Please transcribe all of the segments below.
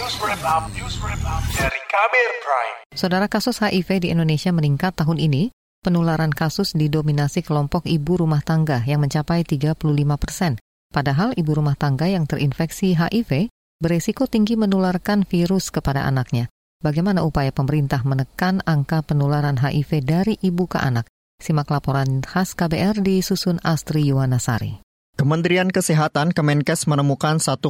News Wrap Up, News Wrap Up dari Kabir Prime. Saudara kasus HIV di Indonesia meningkat tahun ini. Penularan kasus didominasi kelompok ibu rumah tangga yang mencapai 35 persen. Padahal ibu rumah tangga yang terinfeksi HIV beresiko tinggi menularkan virus kepada anaknya. Bagaimana upaya pemerintah menekan angka penularan HIV dari ibu ke anak? Simak laporan khas KBR di Susun Astri Yuwanasari. Kementerian Kesehatan Kemenkes menemukan 1,9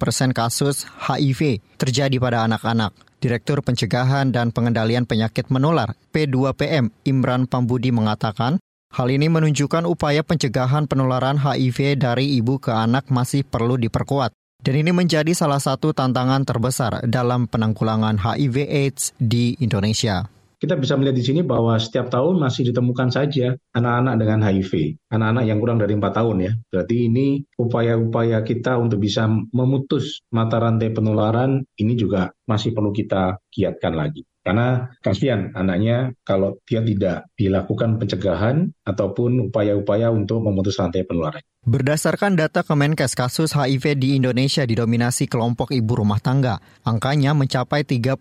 persen kasus HIV terjadi pada anak-anak. Direktur Pencegahan dan Pengendalian Penyakit Menular P2PM Imran Pambudi mengatakan, hal ini menunjukkan upaya pencegahan penularan HIV dari ibu ke anak masih perlu diperkuat. Dan ini menjadi salah satu tantangan terbesar dalam penanggulangan HIV/AIDS di Indonesia kita bisa melihat di sini bahwa setiap tahun masih ditemukan saja anak-anak dengan HIV, anak-anak yang kurang dari empat tahun ya. Berarti ini upaya-upaya kita untuk bisa memutus mata rantai penularan ini juga masih perlu kita giatkan lagi. Karena kasihan anaknya kalau dia tidak dilakukan pencegahan ataupun upaya-upaya untuk memutus rantai penularan. Berdasarkan data Kemenkes, kasus HIV di Indonesia didominasi kelompok ibu rumah tangga. Angkanya mencapai 35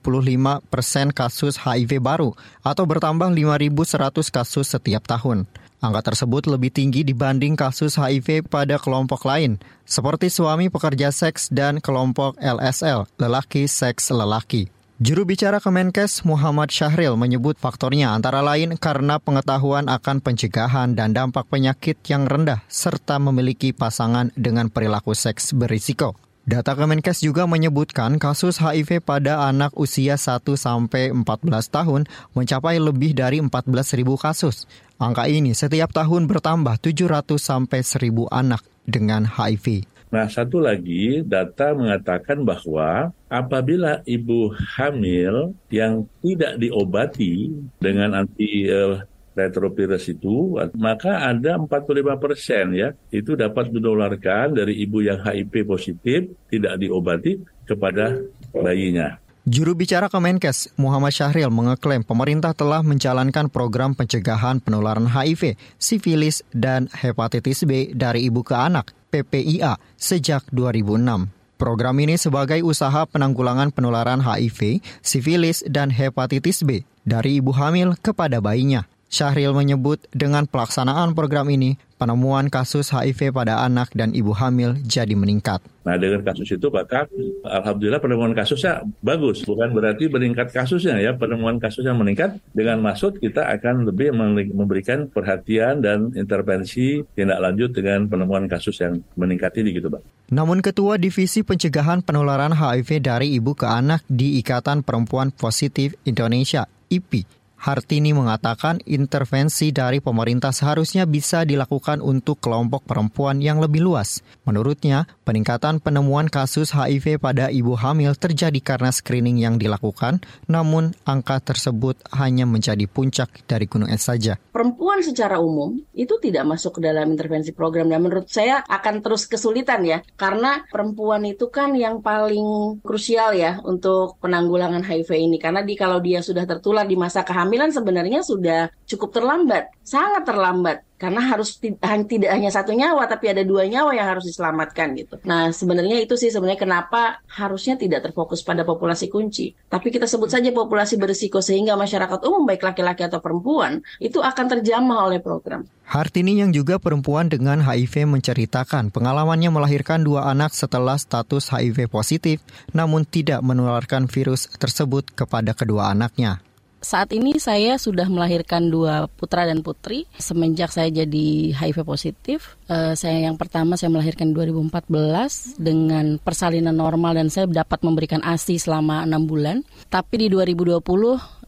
persen kasus HIV baru atau bertambah 5.100 kasus setiap tahun. Angka tersebut lebih tinggi dibanding kasus HIV pada kelompok lain, seperti suami pekerja seks dan kelompok LSL, lelaki seks lelaki. Juru bicara Kemenkes Muhammad Syahril menyebut faktornya antara lain karena pengetahuan akan pencegahan dan dampak penyakit yang rendah serta memiliki pasangan dengan perilaku seks berisiko. Data Kemenkes juga menyebutkan kasus HIV pada anak usia 1 sampai 14 tahun mencapai lebih dari 14.000 kasus. Angka ini setiap tahun bertambah 700 sampai 1.000 anak dengan HIV. Nah, satu lagi data mengatakan bahwa apabila ibu hamil yang tidak diobati dengan anti uh, retrovirus itu, maka ada 45 persen ya, itu dapat menularkan dari ibu yang HIV positif tidak diobati kepada bayinya. Juru bicara Kemenkes, Muhammad Syahril mengeklaim pemerintah telah menjalankan program pencegahan penularan HIV, sifilis, dan hepatitis B dari ibu ke anak, PPIA, sejak 2006. Program ini sebagai usaha penanggulangan penularan HIV, sifilis, dan hepatitis B dari ibu hamil kepada bayinya. Syahril menyebut dengan pelaksanaan program ini, penemuan kasus HIV pada anak dan ibu hamil jadi meningkat. Nah dengan kasus itu maka Alhamdulillah penemuan kasusnya bagus. Bukan berarti meningkat kasusnya ya, penemuan kasusnya meningkat. Dengan maksud kita akan lebih memberikan perhatian dan intervensi tindak lanjut dengan penemuan kasus yang meningkat ini gitu Pak. Namun Ketua Divisi Pencegahan Penularan HIV dari Ibu ke Anak di Ikatan Perempuan Positif Indonesia, IPI, Hartini mengatakan intervensi dari pemerintah seharusnya bisa dilakukan untuk kelompok perempuan yang lebih luas. Menurutnya, peningkatan penemuan kasus HIV pada ibu hamil terjadi karena screening yang dilakukan, namun angka tersebut hanya menjadi puncak dari gunung es saja. Perempuan secara umum itu tidak masuk ke dalam intervensi program dan menurut saya akan terus kesulitan ya, karena perempuan itu kan yang paling krusial ya untuk penanggulangan HIV ini karena di kalau dia sudah tertular di masa kehamilan kehamilan sebenarnya sudah cukup terlambat, sangat terlambat karena harus tidak hanya satu nyawa tapi ada dua nyawa yang harus diselamatkan gitu. Nah sebenarnya itu sih sebenarnya kenapa harusnya tidak terfokus pada populasi kunci, tapi kita sebut saja populasi berisiko sehingga masyarakat umum baik laki-laki atau perempuan itu akan terjamah oleh program. Hartini yang juga perempuan dengan HIV menceritakan pengalamannya melahirkan dua anak setelah status HIV positif, namun tidak menularkan virus tersebut kepada kedua anaknya. Saat ini saya sudah melahirkan dua putra dan putri semenjak saya jadi HIV positif. Uh, saya yang pertama saya melahirkan 2014 dengan persalinan normal dan saya dapat memberikan ASI selama enam bulan. Tapi di 2020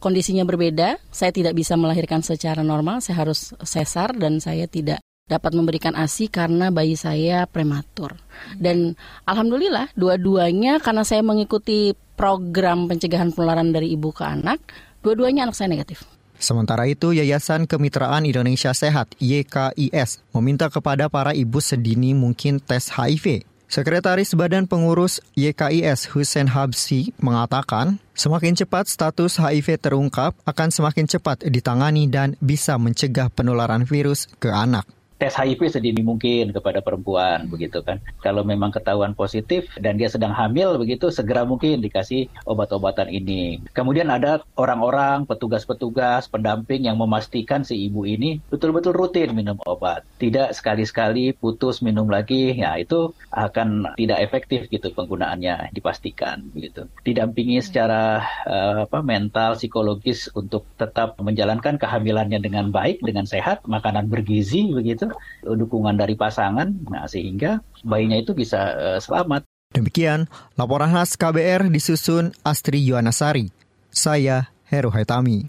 kondisinya berbeda. Saya tidak bisa melahirkan secara normal. Saya harus sesar dan saya tidak dapat memberikan ASI karena bayi saya prematur. Dan alhamdulillah dua-duanya karena saya mengikuti program pencegahan penularan dari ibu ke anak Dua-duanya anak saya negatif. Sementara itu, Yayasan Kemitraan Indonesia Sehat (YKIS) meminta kepada para ibu sedini mungkin tes HIV. Sekretaris Badan Pengurus YKIS Hussein Habsi mengatakan, semakin cepat status HIV terungkap akan semakin cepat ditangani dan bisa mencegah penularan virus ke anak. Tes HIV sedini mungkin kepada perempuan begitu kan. Kalau memang ketahuan positif dan dia sedang hamil begitu segera mungkin dikasih obat-obatan ini. Kemudian ada orang-orang petugas-petugas pendamping yang memastikan si ibu ini betul-betul rutin minum obat. Tidak sekali-sekali putus minum lagi, ya itu akan tidak efektif gitu penggunaannya dipastikan begitu. Didampingi secara uh, apa mental, psikologis untuk tetap menjalankan kehamilannya dengan baik, dengan sehat, makanan bergizi begitu dukungan dari pasangan, nah sehingga bayinya itu bisa uh, selamat. Demikian laporan khas KBR disusun Astri Yuwanasari. Saya Heru Haitami.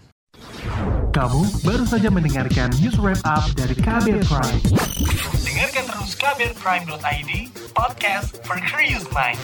Kamu baru saja mendengarkan news wrap up dari KBR Prime. Dengarkan terus kbrprime.id, podcast for curious mind.